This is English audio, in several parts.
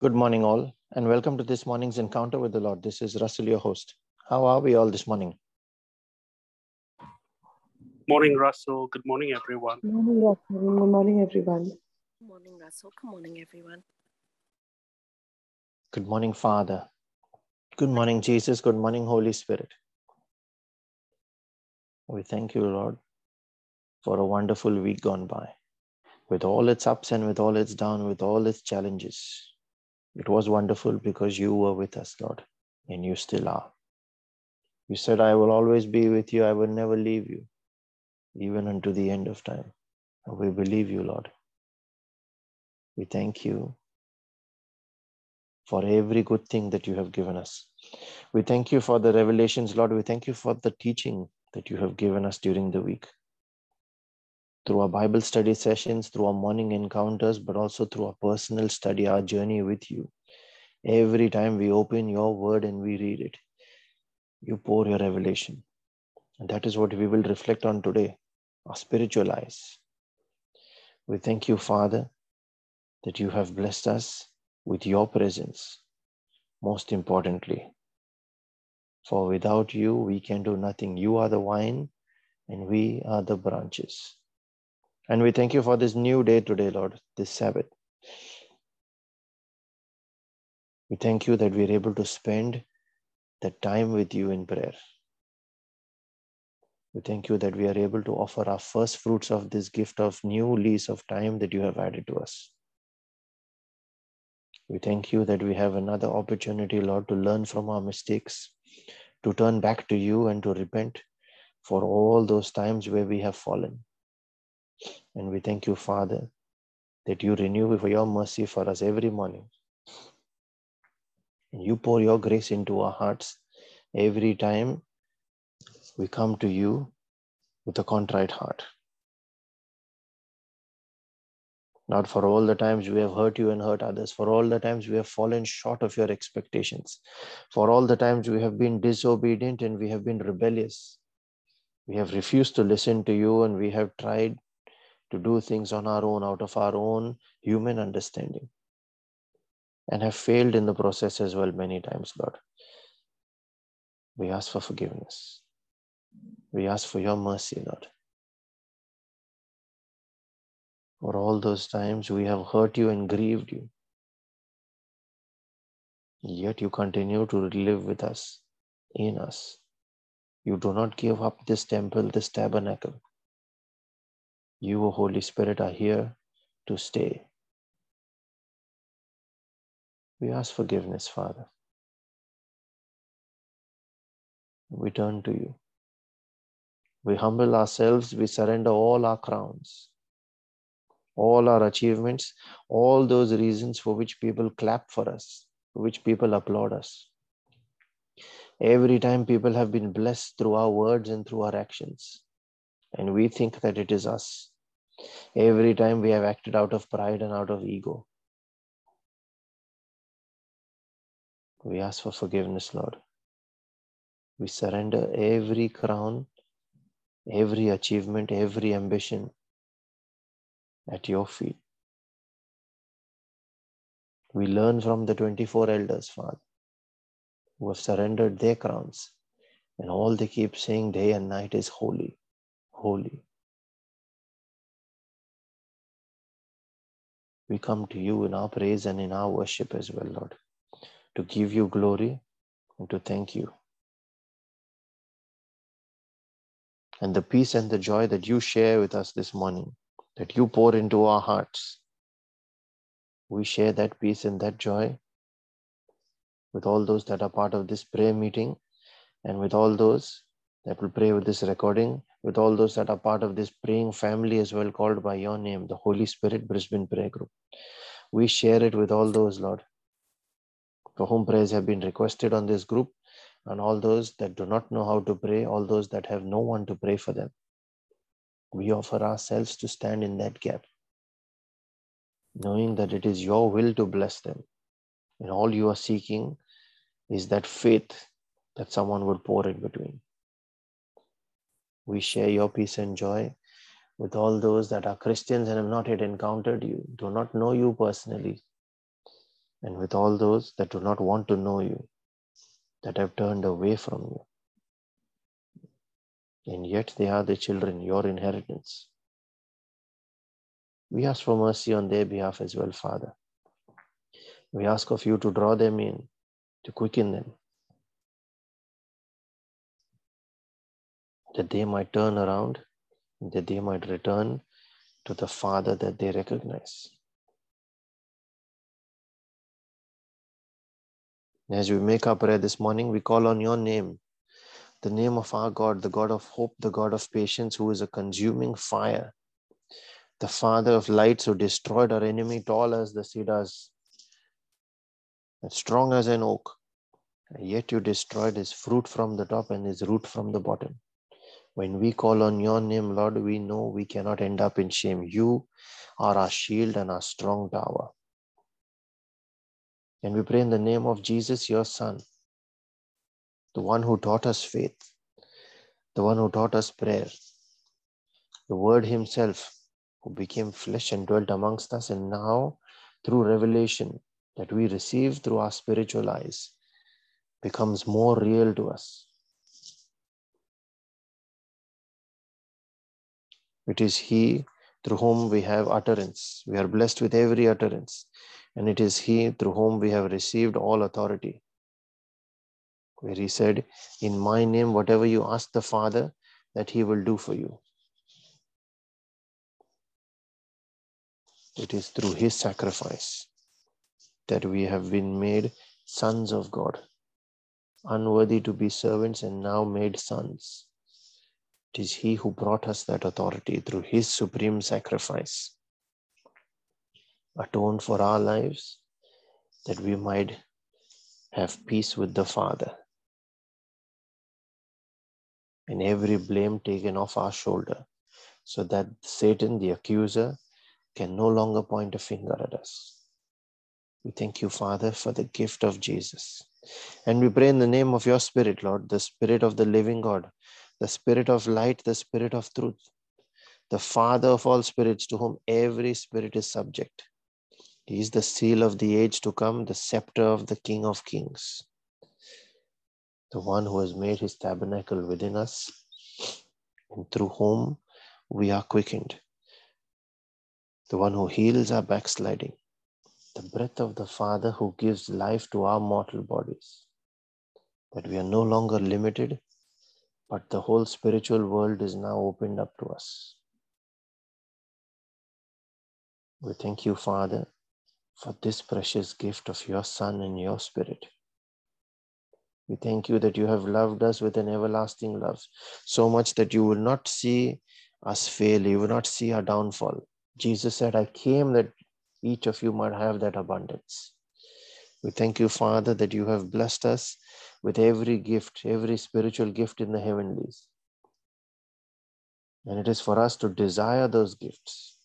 Good morning, all, and welcome to this morning's encounter with the Lord. This is Russell, your host. How are we all this morning? Morning, Russell. Good morning, everyone. Good morning, Russell. Good morning, everyone. Good morning, Russell. Good morning, everyone. Good morning, Father. Good morning, Jesus. Good morning, Holy Spirit. We thank you, Lord, for a wonderful week gone by, with all its ups and with all its downs, with all its challenges. It was wonderful because you were with us, Lord, and you still are. You said, I will always be with you, I will never leave you, even unto the end of time. We believe you, Lord. We thank you for every good thing that you have given us. We thank you for the revelations, Lord. We thank you for the teaching that you have given us during the week. Through our Bible study sessions, through our morning encounters, but also through our personal study, our journey with you. Every time we open your word and we read it, you pour your revelation. And that is what we will reflect on today our spiritual eyes. We thank you, Father, that you have blessed us with your presence, most importantly. For without you, we can do nothing. You are the vine, and we are the branches. And we thank you for this new day today, Lord, this Sabbath. We thank you that we're able to spend the time with you in prayer. We thank you that we are able to offer our first fruits of this gift of new lease of time that you have added to us. We thank you that we have another opportunity, Lord, to learn from our mistakes, to turn back to you and to repent for all those times where we have fallen. And we thank you, Father, that you renew for your mercy for us every morning. And you pour your grace into our hearts every time we come to you with a contrite heart. Not for all the times we have hurt you and hurt others, for all the times we have fallen short of your expectations, for all the times we have been disobedient and we have been rebellious. We have refused to listen to you and we have tried to do things on our own, out of our own human understanding, and have failed in the process as well many times, Lord. We ask for forgiveness. We ask for your mercy, Lord. For all those times we have hurt you and grieved you. Yet you continue to live with us, in us. You do not give up this temple, this tabernacle. You, Holy Spirit, are here to stay. We ask forgiveness, Father. We turn to you. We humble ourselves, we surrender all our crowns, all our achievements, all those reasons for which people clap for us, for which people applaud us. Every time people have been blessed through our words and through our actions, and we think that it is us. Every time we have acted out of pride and out of ego. We ask for forgiveness, Lord. We surrender every crown, every achievement, every ambition at your feet. We learn from the 24 elders, Father, who have surrendered their crowns, and all they keep saying day and night is holy, holy. We come to you in our praise and in our worship as well, Lord, to give you glory and to thank you. And the peace and the joy that you share with us this morning, that you pour into our hearts, we share that peace and that joy with all those that are part of this prayer meeting and with all those that will pray with this recording, with all those that are part of this praying family as well, called by your name, the Holy Spirit Brisbane Prayer Group. We share it with all those, Lord, for whom prayers have been requested on this group, and all those that do not know how to pray, all those that have no one to pray for them. We offer ourselves to stand in that gap, knowing that it is your will to bless them. And all you are seeking is that faith that someone would pour in between. We share your peace and joy with all those that are Christians and have not yet encountered you, do not know you personally. and with all those that do not want to know you, that have turned away from you. And yet they are the children, your inheritance. We ask for mercy on their behalf as well, Father. We ask of you to draw them in, to quicken them, that they might turn around, that they might return to the Father that they recognize. As we make our prayer this morning, we call on your name, the name of our God, the God of hope, the God of patience, who is a consuming fire, the Father of lights who destroyed our enemy, tall as the cedars, and strong as an oak. Yet you destroyed his fruit from the top and his root from the bottom. When we call on your name, Lord, we know we cannot end up in shame. You are our shield and our strong tower. And we pray in the name of Jesus, your Son, the one who taught us faith, the one who taught us prayer, the Word Himself who became flesh and dwelt amongst us, and now through revelation that we receive through our spiritual eyes becomes more real to us. It is He through whom we have utterance. We are blessed with every utterance and it is He through whom we have received all authority. Where He said, In my name, whatever you ask the Father, that He will do for you. It is through His sacrifice that we have been made sons of God, unworthy to be servants and now made sons. It is He who brought us that authority through His supreme sacrifice atoned for our lives, that we might have peace with the Father. And every blame taken off our shoulder, so that Satan, the accuser, can no longer point a finger at us. We thank you, Father, for the gift of Jesus. And we pray in the name of your Spirit, Lord, the Spirit of the living God, the Spirit of light, the Spirit of truth, the Father of all spirits, to whom every spirit is subject. He is the seal of the age to come, the scepter of the King of Kings, the one who has made his tabernacle within us, and through whom we are quickened, the one who heals our backsliding, the breath of the Father who gives life to our mortal bodies, that we are no longer limited, but the whole spiritual world is now opened up to us. We thank you, Father, for this precious gift of your Son and your Spirit. We thank you that you have loved us with an everlasting love, so much that you will not see us fail, you will not see our downfall. Jesus said, I came that each of you might have that abundance. We thank you, Father, that you have blessed us with every gift, every spiritual gift in the heavenlies. And it is for us to desire those gifts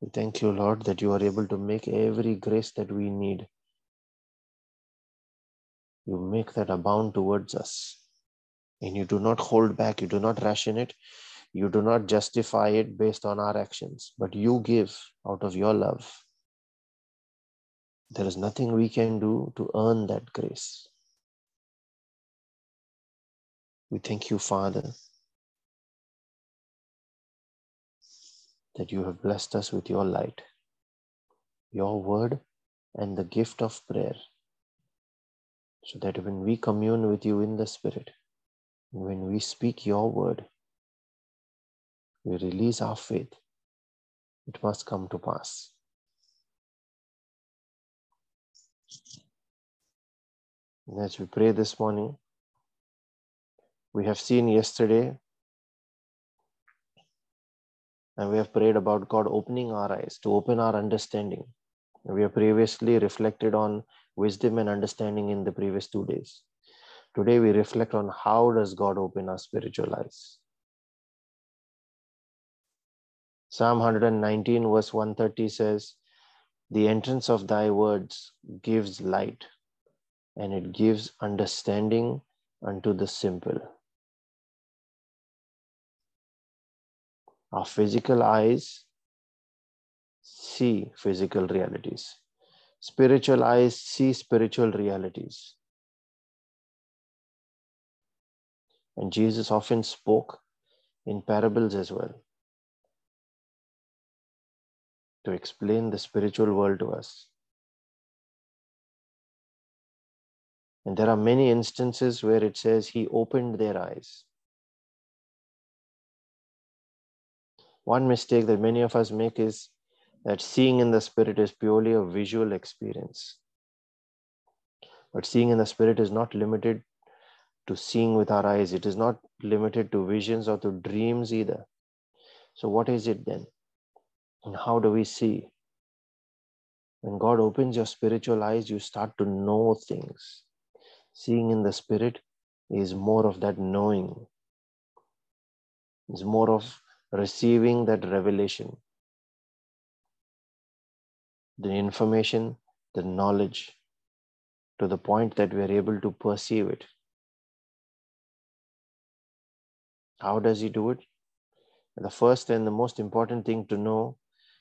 we thank you, Lord, that you are able to make every grace that we need. You make that abound towards us. And you do not hold back, you do not ration it, you do not justify it based on our actions, but you give out of your love. There is nothing we can do to earn that grace. We thank you, Father, that you have blessed us with your light, your word, and the gift of prayer, so that when we commune with you in the Spirit, when we speak your word, we release our faith, it must come to pass. As we pray this morning, we have seen yesterday and we have prayed about God opening our eyes to open our understanding. We have previously reflected on wisdom and understanding in the previous two days. Today we reflect on how does God open our spiritual eyes. Psalm 119 verse 130 says, The entrance of thy words gives light and it gives understanding unto the simple. Our physical eyes see physical realities. Spiritual eyes see spiritual realities. And Jesus often spoke in parables as well to explain the spiritual world to us. And there are many instances where it says he opened their eyes. One mistake that many of us make is that seeing in the spirit is purely a visual experience. But seeing in the spirit is not limited to seeing with our eyes, it is not limited to visions or to dreams either. So, what is it then? And how do we see? When God opens your spiritual eyes, you start to know things. Seeing in the spirit is more of that knowing, it's more of receiving that revelation, the information, the knowledge, to the point that we are able to perceive it. How does he do it? The first and the most important thing to know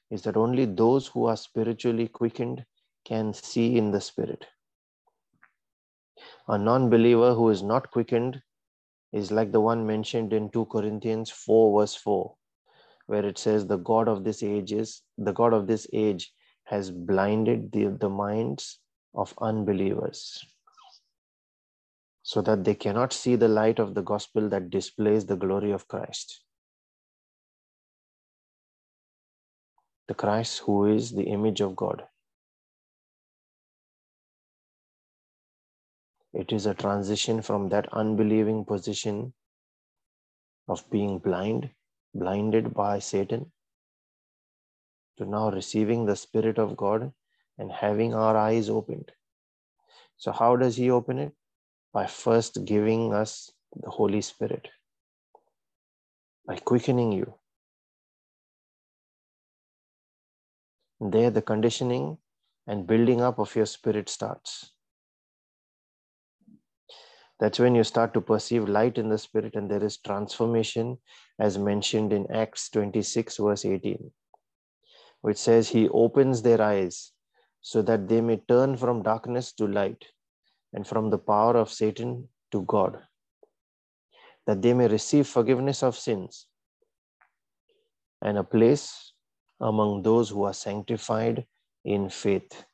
is that only those who are spiritually quickened can see in the spirit. A non believer who is not quickened is like the one mentioned in 2 Corinthians 4, verse 4, where it says, The God of this age is the God of this age has blinded the, the minds of unbelievers so that they cannot see the light of the gospel that displays the glory of Christ. The Christ who is the image of God. It is a transition from that unbelieving position of being blind, blinded by Satan, to now receiving the Spirit of God and having our eyes opened. So, how does He open it? by first giving us the Holy Spirit, by quickening you. There, the conditioning and building up of your spirit starts. That's when you start to perceive light in the spirit, and there is transformation, as mentioned in Acts 26, verse 18, which says, He opens their eyes so that they may turn from darkness to light and from the power of Satan to God, that they may receive forgiveness of sins and a place among those who are sanctified in faith.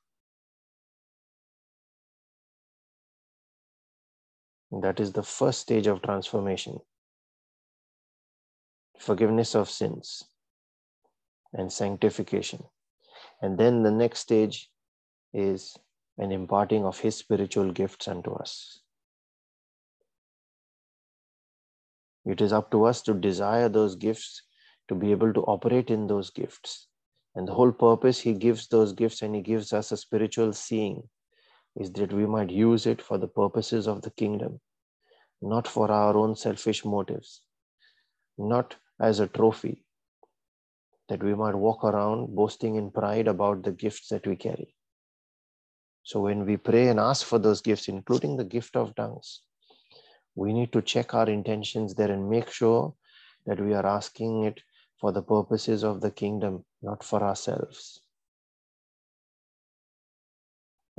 That is the first stage of transformation forgiveness of sins and sanctification. And then the next stage is an imparting of His spiritual gifts unto us. It is up to us to desire those gifts, to be able to operate in those gifts. And the whole purpose He gives those gifts and He gives us a spiritual seeing is that we might use it for the purposes of the kingdom, not for our own selfish motives, not as a trophy, that we might walk around boasting in pride about the gifts that we carry. So when we pray and ask for those gifts, including the gift of tongues, we need to check our intentions there and make sure that we are asking it for the purposes of the kingdom, not for ourselves.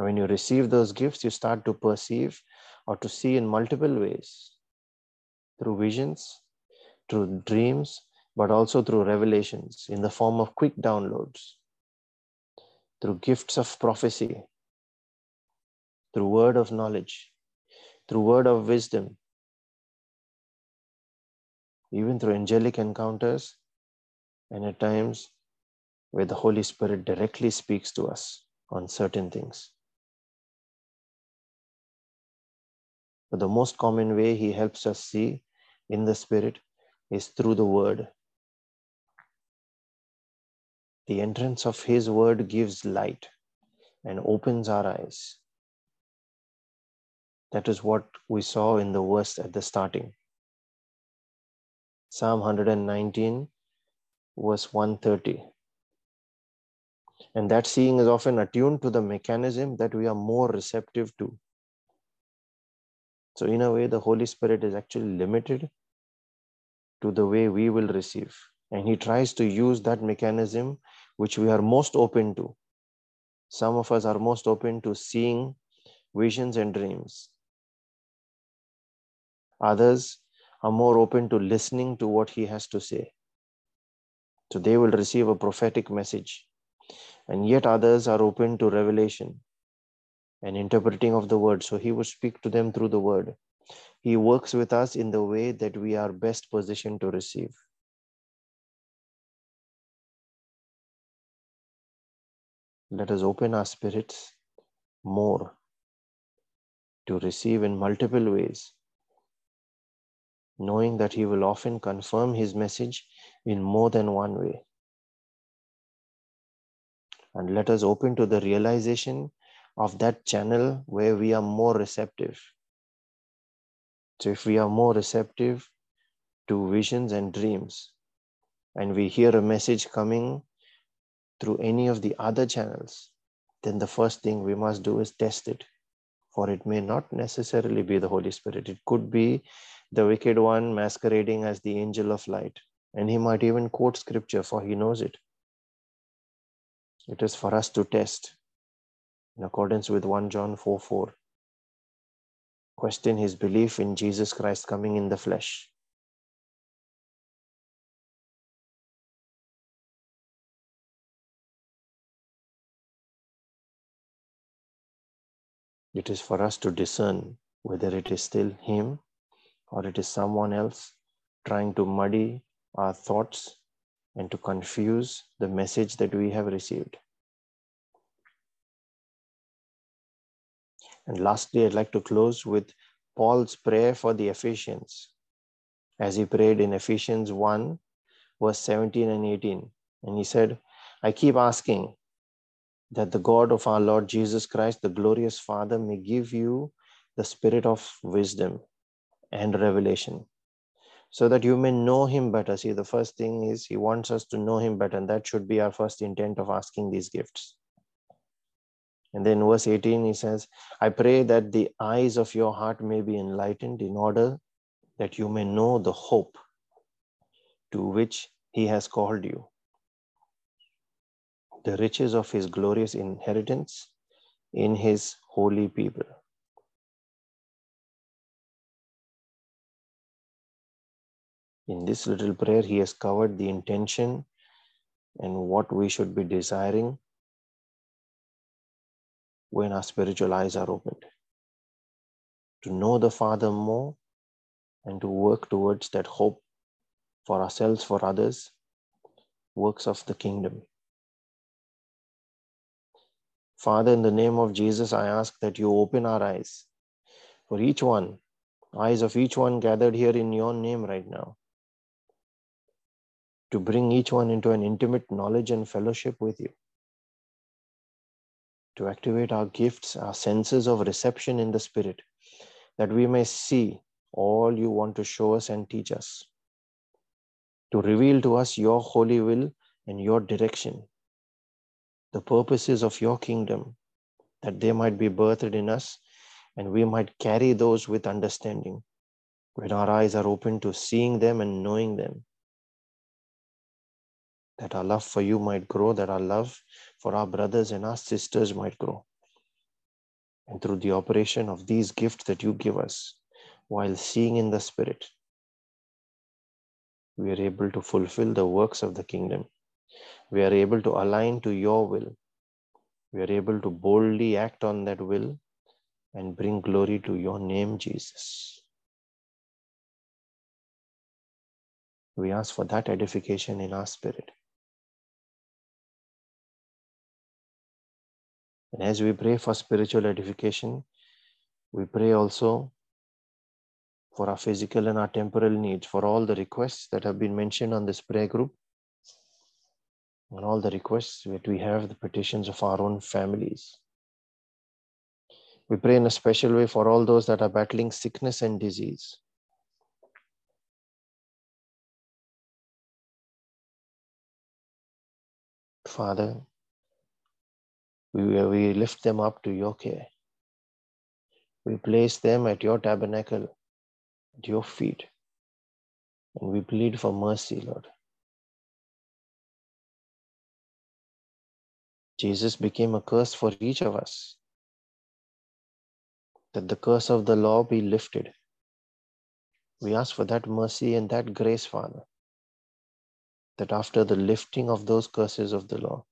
When you receive those gifts, you start to perceive or to see in multiple ways. Through visions, through dreams, but also through revelations in the form of quick downloads, through gifts of prophecy, through word of knowledge, through word of wisdom, even through angelic encounters, and at times where the Holy Spirit directly speaks to us on certain things. But the most common way He helps us see in the Spirit is through the Word. The entrance of His Word gives light and opens our eyes. That is what we saw in the verse at the starting. Psalm 119, verse 130. And that seeing is often attuned to the mechanism that we are more receptive to. So, in a way, the Holy Spirit is actually limited to the way we will receive. And He tries to use that mechanism which we are most open to. Some of us are most open to seeing visions and dreams. Others are more open to listening to what he has to say. So they will receive a prophetic message. And yet others are open to revelation and interpreting of the word. So he would speak to them through the word. He works with us in the way that we are best positioned to receive. Let us open our spirits more to receive in multiple ways, knowing that He will often confirm His message in more than one way. And let us open to the realization of that channel where we are more receptive. So, if we are more receptive to visions and dreams, and we hear a message coming through any of the other channels, then the first thing we must do is test it. For it may not necessarily be the Holy Spirit, it could be the wicked one masquerading as the angel of light. And he might even quote scripture, for he knows it. It is for us to test in accordance with 1 John 4 4. Question his belief in Jesus Christ coming in the flesh. It is for us to discern whether it is still him or it is someone else trying to muddy our thoughts and to confuse the message that we have received. And lastly, I'd like to close with Paul's prayer for the Ephesians, as he prayed in Ephesians 1, verse 17 and 18. And he said, I keep asking that the God of our Lord Jesus Christ, the glorious Father, may give you the spirit of wisdom and revelation so that you may know him better. See, the first thing is he wants us to know him better, and that should be our first intent of asking these gifts. And then verse 18, he says, I pray that the eyes of your heart may be enlightened in order that you may know the hope to which he has called you, the riches of his glorious inheritance in his holy people. In this little prayer, he has covered the intention and what we should be desiring when our spiritual eyes are opened. To know the Father more and to work towards that hope for ourselves, for others, works of the kingdom. Father, in the name of Jesus, I ask that you open our eyes for each one, eyes of each one gathered here in your name right now, to bring each one into an intimate knowledge and fellowship with you to activate our gifts, our senses of reception in the Spirit, that we may see all you want to show us and teach us, to reveal to us your holy will and your direction, the purposes of your kingdom, that they might be birthed in us and we might carry those with understanding when our eyes are open to seeing them and knowing them that our love for you might grow, that our love for our brothers and our sisters might grow. And through the operation of these gifts that you give us, while seeing in the Spirit, we are able to fulfill the works of the kingdom. We are able to align to your will. We are able to boldly act on that will and bring glory to your name, Jesus. We ask for that edification in our spirit. And as we pray for spiritual edification, we pray also for our physical and our temporal needs, for all the requests that have been mentioned on this prayer group, and all the requests that we have, the petitions of our own families. We pray in a special way for all those that are battling sickness and disease. Father, we, we lift them up to your care. We place them at your tabernacle, at your feet, and we plead for mercy, Lord. Jesus became a curse for each of us. That the curse of the law be lifted. We ask for that mercy and that grace, Father, that after the lifting of those curses of the law,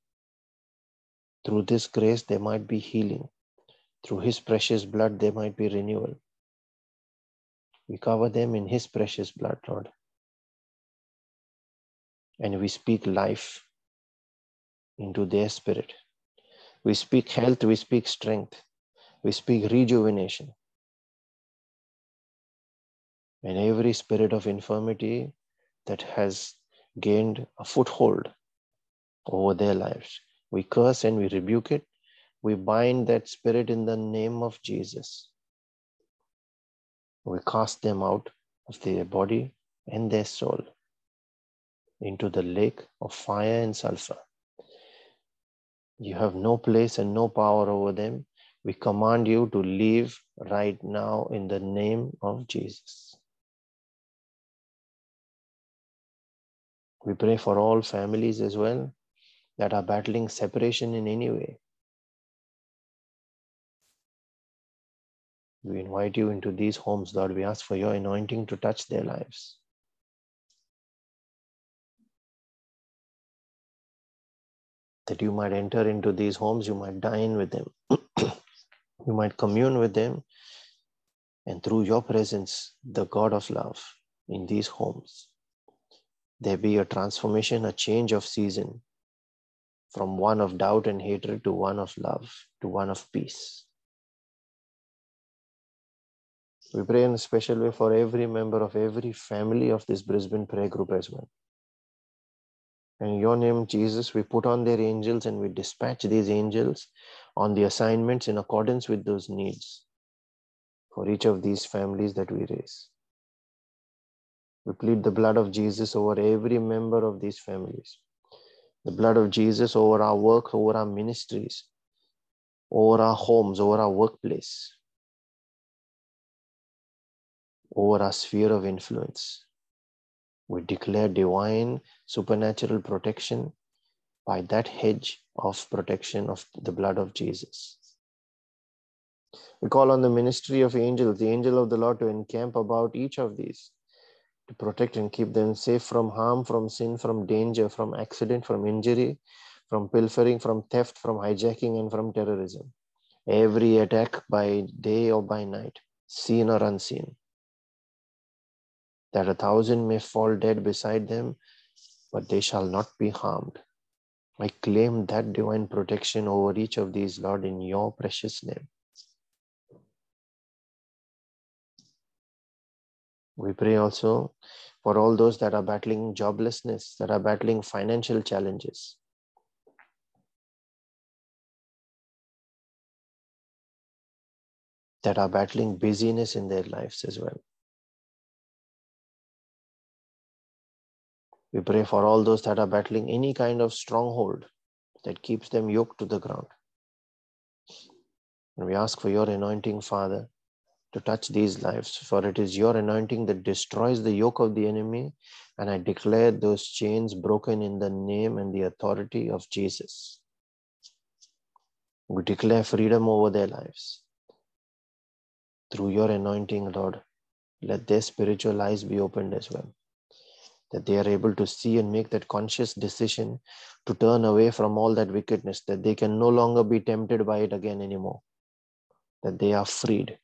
through this grace there might be healing. Through His precious blood there might be renewal. We cover them in His precious blood, Lord. And we speak life into their spirit. We speak health, we speak strength, we speak rejuvenation. And every spirit of infirmity that has gained a foothold over their lives, we curse and we rebuke it. We bind that spirit in the name of Jesus. We cast them out of their body and their soul into the lake of fire and sulfur. You have no place and no power over them. We command you to leave right now in the name of Jesus. We pray for all families as well that are battling separation in any way. We invite you into these homes, Lord. We ask for your anointing to touch their lives. That you might enter into these homes, you might dine with them, you might commune with them, and through your presence, the God of love in these homes, there be a transformation, a change of season from one of doubt and hatred to one of love, to one of peace. We pray in a special way for every member of every family of this Brisbane prayer group as well. In your name, Jesus, we put on their angels and we dispatch these angels on the assignments in accordance with those needs for each of these families that we raise. We plead the blood of Jesus over every member of these families the blood of Jesus over our work, over our ministries, over our homes, over our workplace, over our sphere of influence. We declare divine supernatural protection by that hedge of protection of the blood of Jesus. We call on the ministry of angels, the angel of the Lord, to encamp about each of these to protect and keep them safe from harm, from sin, from danger, from accident, from injury, from pilfering, from theft, from hijacking, and from terrorism. Every attack by day or by night, seen or unseen. That a thousand may fall dead beside them, but they shall not be harmed. I claim that divine protection over each of these, Lord, in your precious name. We pray also for all those that are battling joblessness, that are battling financial challenges. That are battling busyness in their lives as well. We pray for all those that are battling any kind of stronghold that keeps them yoked to the ground. And we ask for your anointing, Father, to touch these lives, for it is your anointing that destroys the yoke of the enemy. And I declare those chains broken in the name and the authority of Jesus. We declare freedom over their lives. Through your anointing, Lord, let their spiritual eyes be opened as well. That they are able to see and make that conscious decision to turn away from all that wickedness, that they can no longer be tempted by it again anymore. That they are freed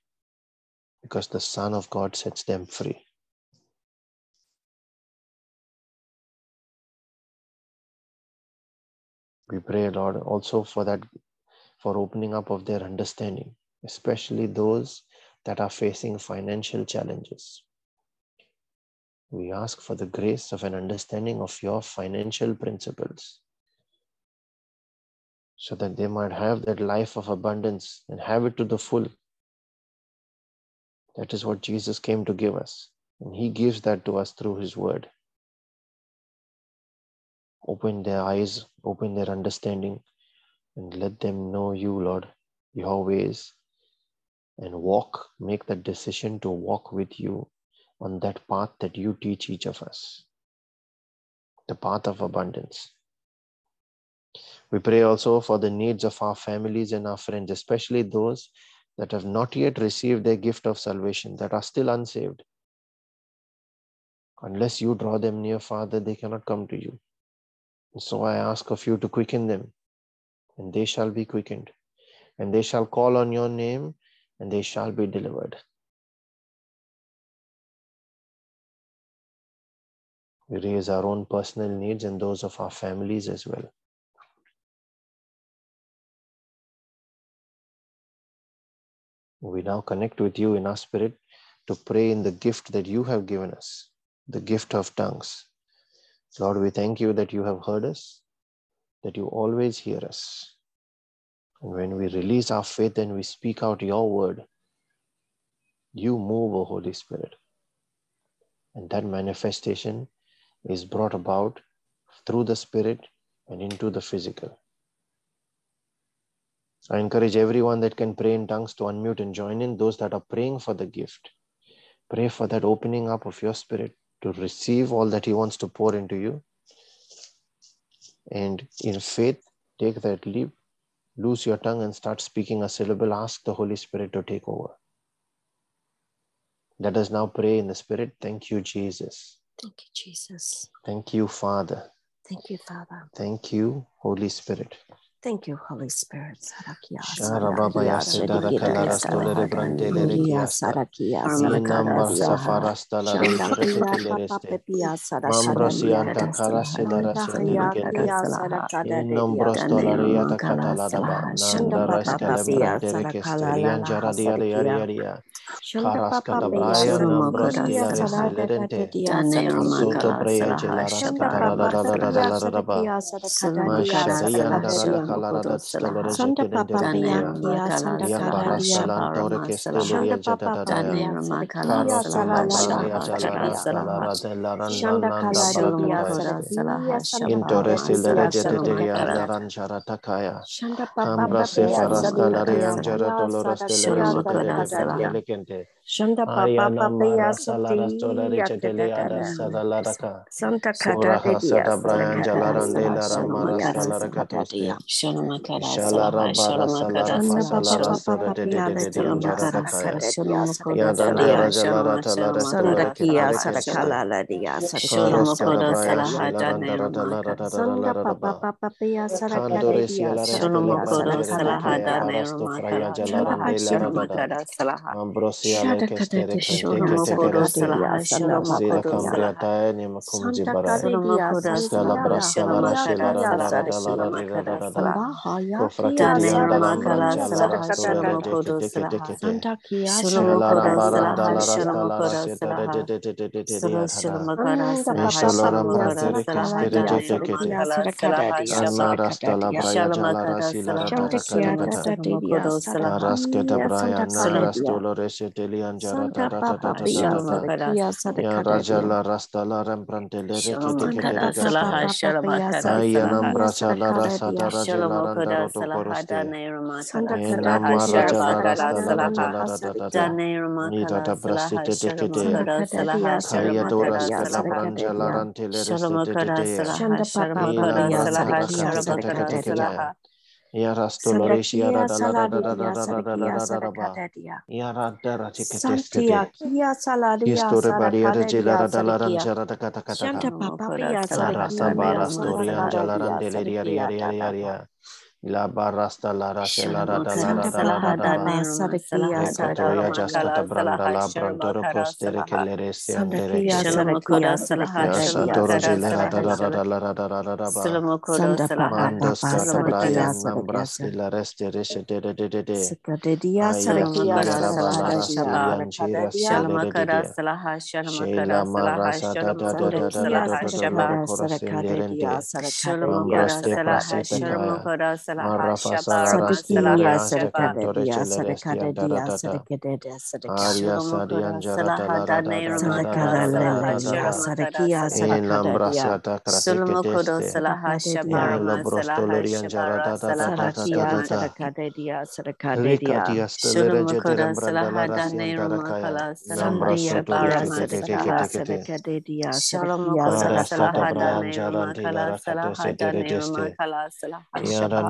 because the Son of God sets them free. We pray, Lord, also for that, for opening up of their understanding, especially those that are facing financial challenges. We ask for the grace of an understanding of your financial principles so that they might have that life of abundance and have it to the full that is what Jesus came to give us. And He gives that to us through His Word. Open their eyes, open their understanding, and let them know you, Lord, your ways, and walk, make that decision to walk with you on that path that you teach each of us the path of abundance. We pray also for the needs of our families and our friends, especially those that have not yet received their gift of salvation, that are still unsaved. Unless you draw them near, Father, they cannot come to you. And so I ask of you to quicken them, and they shall be quickened, and they shall call on your name, and they shall be delivered. We raise our own personal needs and those of our families as well. We now connect with you in our spirit to pray in the gift that you have given us, the gift of tongues. Lord, we thank you that you have heard us, that you always hear us. And when we release our faith and we speak out your word, you move, O Holy Spirit. And that manifestation is brought about through the spirit and into the physical. I encourage everyone that can pray in tongues to unmute and join in. Those that are praying for the gift, pray for that opening up of your spirit to receive all that He wants to pour into you. And in faith, take that leap, lose your tongue, and start speaking a syllable. Ask the Holy Spirit to take over. Let us now pray in the Spirit. Thank you, Jesus. Thank you, Jesus. Thank you, Father. Thank you, Father. Thank you, Holy Spirit. Thank you, Holy Spirit. Sarakia, Sharababaya Sarakia, Sedara Sarakia, Kalare Brandele Muria, Rekiasta. Sarakia, Inamba Sarakia, Safarasta la Shanda Kia, Rekilereste. Papapia, Mambrosianta Sarakia, Carasela Manda Kia, Rasendelicente. Sarakada, Inombrostolareta Cataladaba. Shanda Nanda Papapia, Rascalebrante Sarakala, Rekesterian Jaradia Sarakia. Yaria. Shanda Caraskata Papapia, Braya Sarakia, Nambrostila Reselerente. Sarakia, Soto Brea Gelaras Shanda Papapia, Cataradaraba. Sarakia, Sarakada, Mashadianda Sarakia. Calarada Stolore Santa Papa Pia Jetelenderia. Kia Santa Dia Kadadia Parasalantore Kesteleria Shanda Papa Jadadaya. Pia Santa La barasta la rasa la rada la rada la rada la la rada la rada la rada la rada la la Sadikia Sadakadia Sadakadia Sadakadia Sadakia Sadakadia Sadakia Sadakadia Sulamokodo Salaha Shabara Salaha Sadakadia Sadakadia Sulamokodo Salaha Danairumakala Salaha Sadakadia Sadakadia Shalom Salaha Danairumakala Salaha Danairumakala Salaha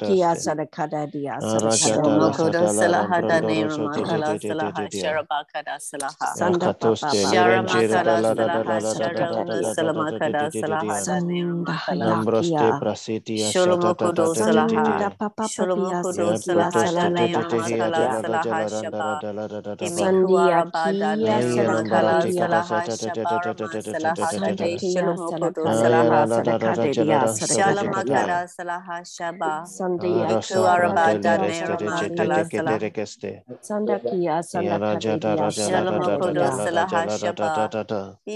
Rakia Sadakada Diasa Mokoda Salahada Nemakala Salaha Sharabakada Salaha Sanda Sharamakada Salaha Salamakada Salaha Sholomokodo Salaha Sholomokodo Salaha Salaha Shaba sandia sura bada merama kala sala sandakia sandakia shalama kodo sala hashaba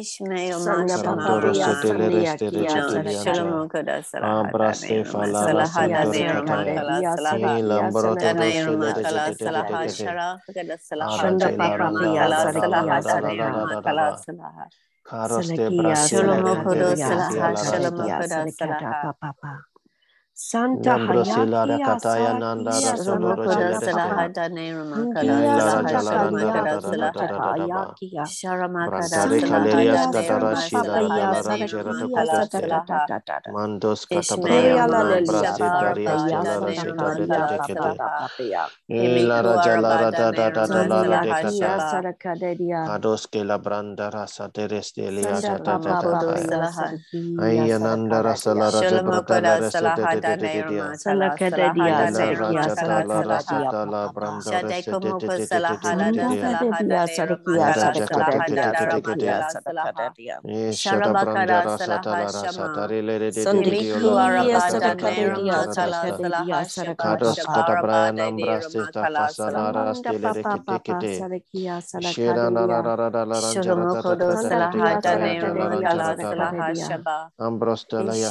ishmael sandakia sandakia shalama kodo sala abraste fala sala hada merama kala sala lambroto merama kala sala hashara kada sala shanda papa kala sala hada merama kala sala Karaste brasa, shalom kodo sala shalom kodo sala papa. Santa Hayata Ambrostela ya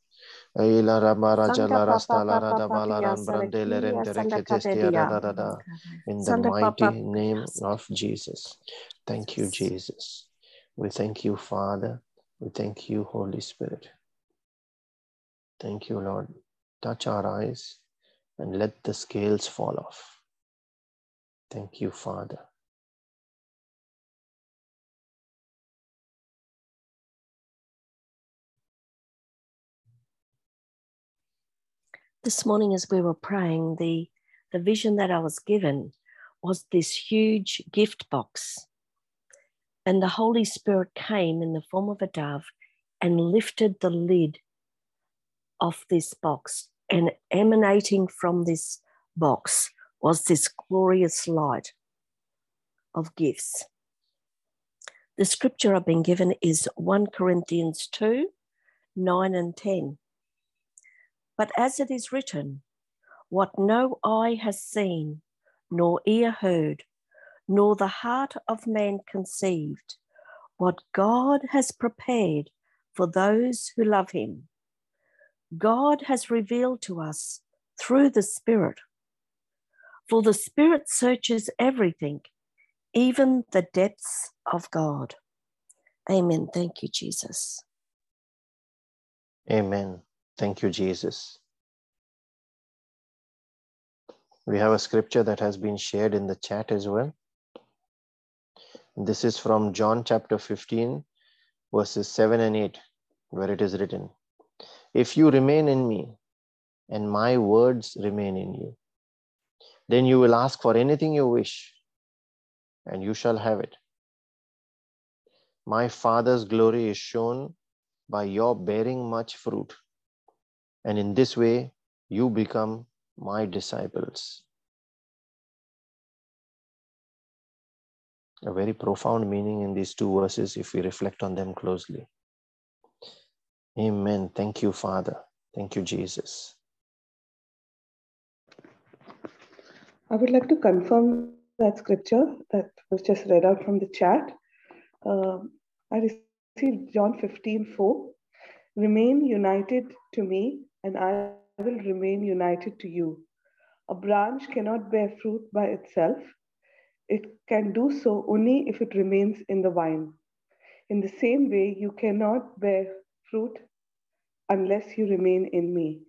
Eila Ramara Jalarasta Larada Balaram Brandeleren Dereketestia in the mighty name of Jesus. Thank you, Jesus. We thank you, Father. We thank you, Holy Spirit. Thank you, Lord. Touch our eyes and let the scales fall off. Thank you, Father. this morning as we were praying, the, the vision that I was given was this huge gift box. And the Holy Spirit came in the form of a dove and lifted the lid off this box. And emanating from this box was this glorious light of gifts. The scripture I've been given is 1 Corinthians 2 9 and 10. But as it is written, what no eye has seen, nor ear heard, nor the heart of man conceived, what God has prepared for those who love him. God has revealed to us through the Spirit. For the Spirit searches everything, even the depths of God. Amen. Thank you, Jesus. Amen. Thank you, Jesus. We have a scripture that has been shared in the chat as well. This is from John chapter 15, verses 7 and 8, where it is written If you remain in me and my words remain in you, then you will ask for anything you wish and you shall have it. My Father's glory is shown by your bearing much fruit, and in this way you become my disciples. A very profound meaning in these two verses if we reflect on them closely. Amen. Thank you, Father. Thank you, Jesus. I would like to confirm that scripture that was just read out from the chat. Uh, I received John 15 4. Remain united to me, and I will remain united to you. A branch cannot bear fruit by itself, it can do so only if it remains in the vine. In the same way, you cannot bear fruit unless you remain in me.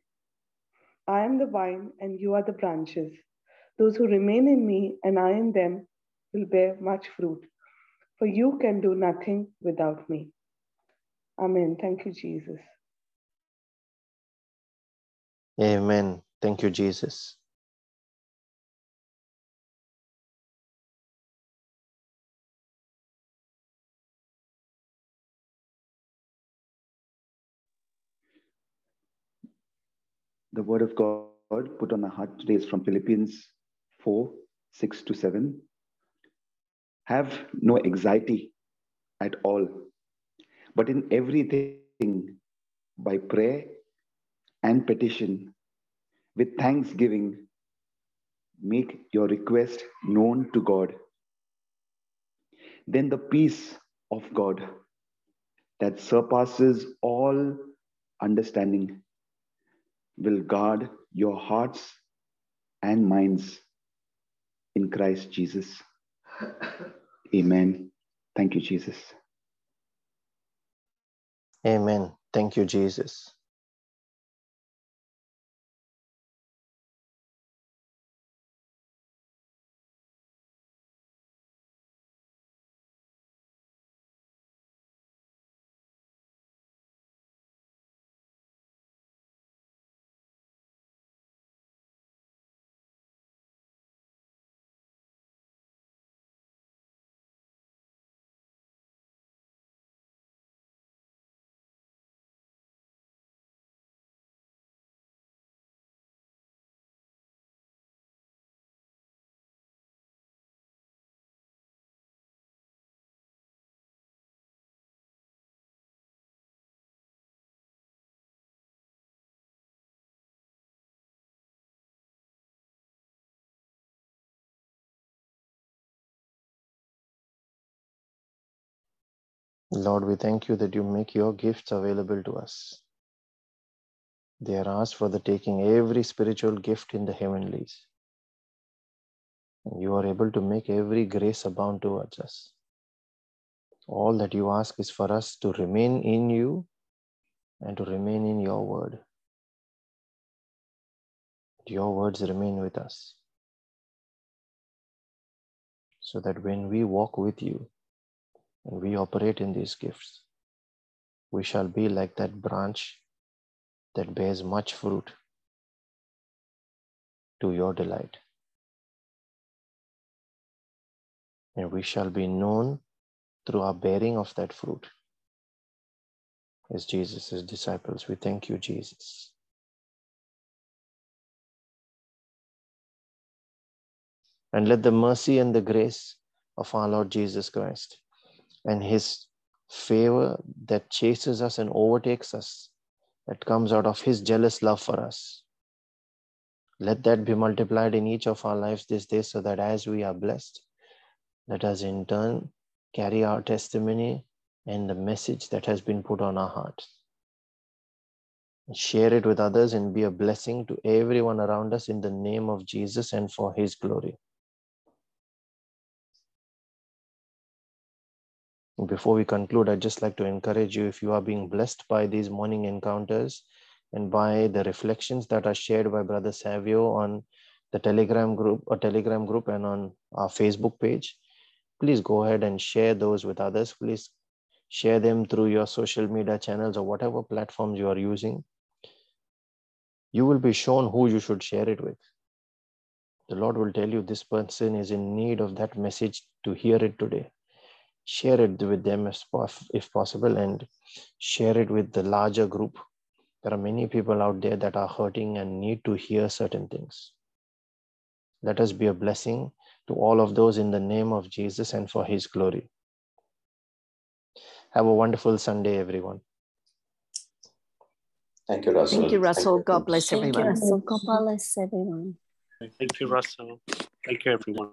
I am the vine, and you are the branches. Those who remain in me and I in them will bear much fruit, for you can do nothing without me. Amen. Thank you, Jesus. Amen. Thank you, Jesus. The word of God put on my heart today is from Philippians 4 6 to 7. Have no anxiety at all, but in everything, by prayer and petition, with thanksgiving, make your request known to God. Then the peace of God that surpasses all understanding will guard your hearts and minds in Christ Jesus. Amen. Thank you, Jesus. Amen. Thank you, Jesus. Lord, we thank you that you make your gifts available to us. They are asked for the taking every spiritual gift in the heavenlies. You are able to make every grace abound towards us. All that you ask is for us to remain in you and to remain in your word. Your words remain with us. So that when we walk with you, we operate in these gifts, we shall be like that branch that bears much fruit to your delight. And we shall be known through our bearing of that fruit as Jesus' disciples. We thank you, Jesus. And let the mercy and the grace of our Lord Jesus Christ and his favor that chases us and overtakes us, that comes out of his jealous love for us. Let that be multiplied in each of our lives this day so that as we are blessed, let us in turn carry our testimony and the message that has been put on our hearts. Share it with others and be a blessing to everyone around us in the name of Jesus and for his glory. Before we conclude, I'd just like to encourage you if you are being blessed by these morning encounters and by the reflections that are shared by Brother Savio on the Telegram group or Telegram group and on our Facebook page. Please go ahead and share those with others. Please share them through your social media channels or whatever platforms you are using. You will be shown who you should share it with. The Lord will tell you this person is in need of that message to hear it today. Share it with them as if possible and share it with the larger group. There are many people out there that are hurting and need to hear certain things. Let us be a blessing to all of those in the name of Jesus and for his glory. Have a wonderful Sunday, everyone. Thank you, Russell. Thank you, Russell. God bless Thank you. Russell. God bless everyone. Thank you, Russell. Thank you, everyone.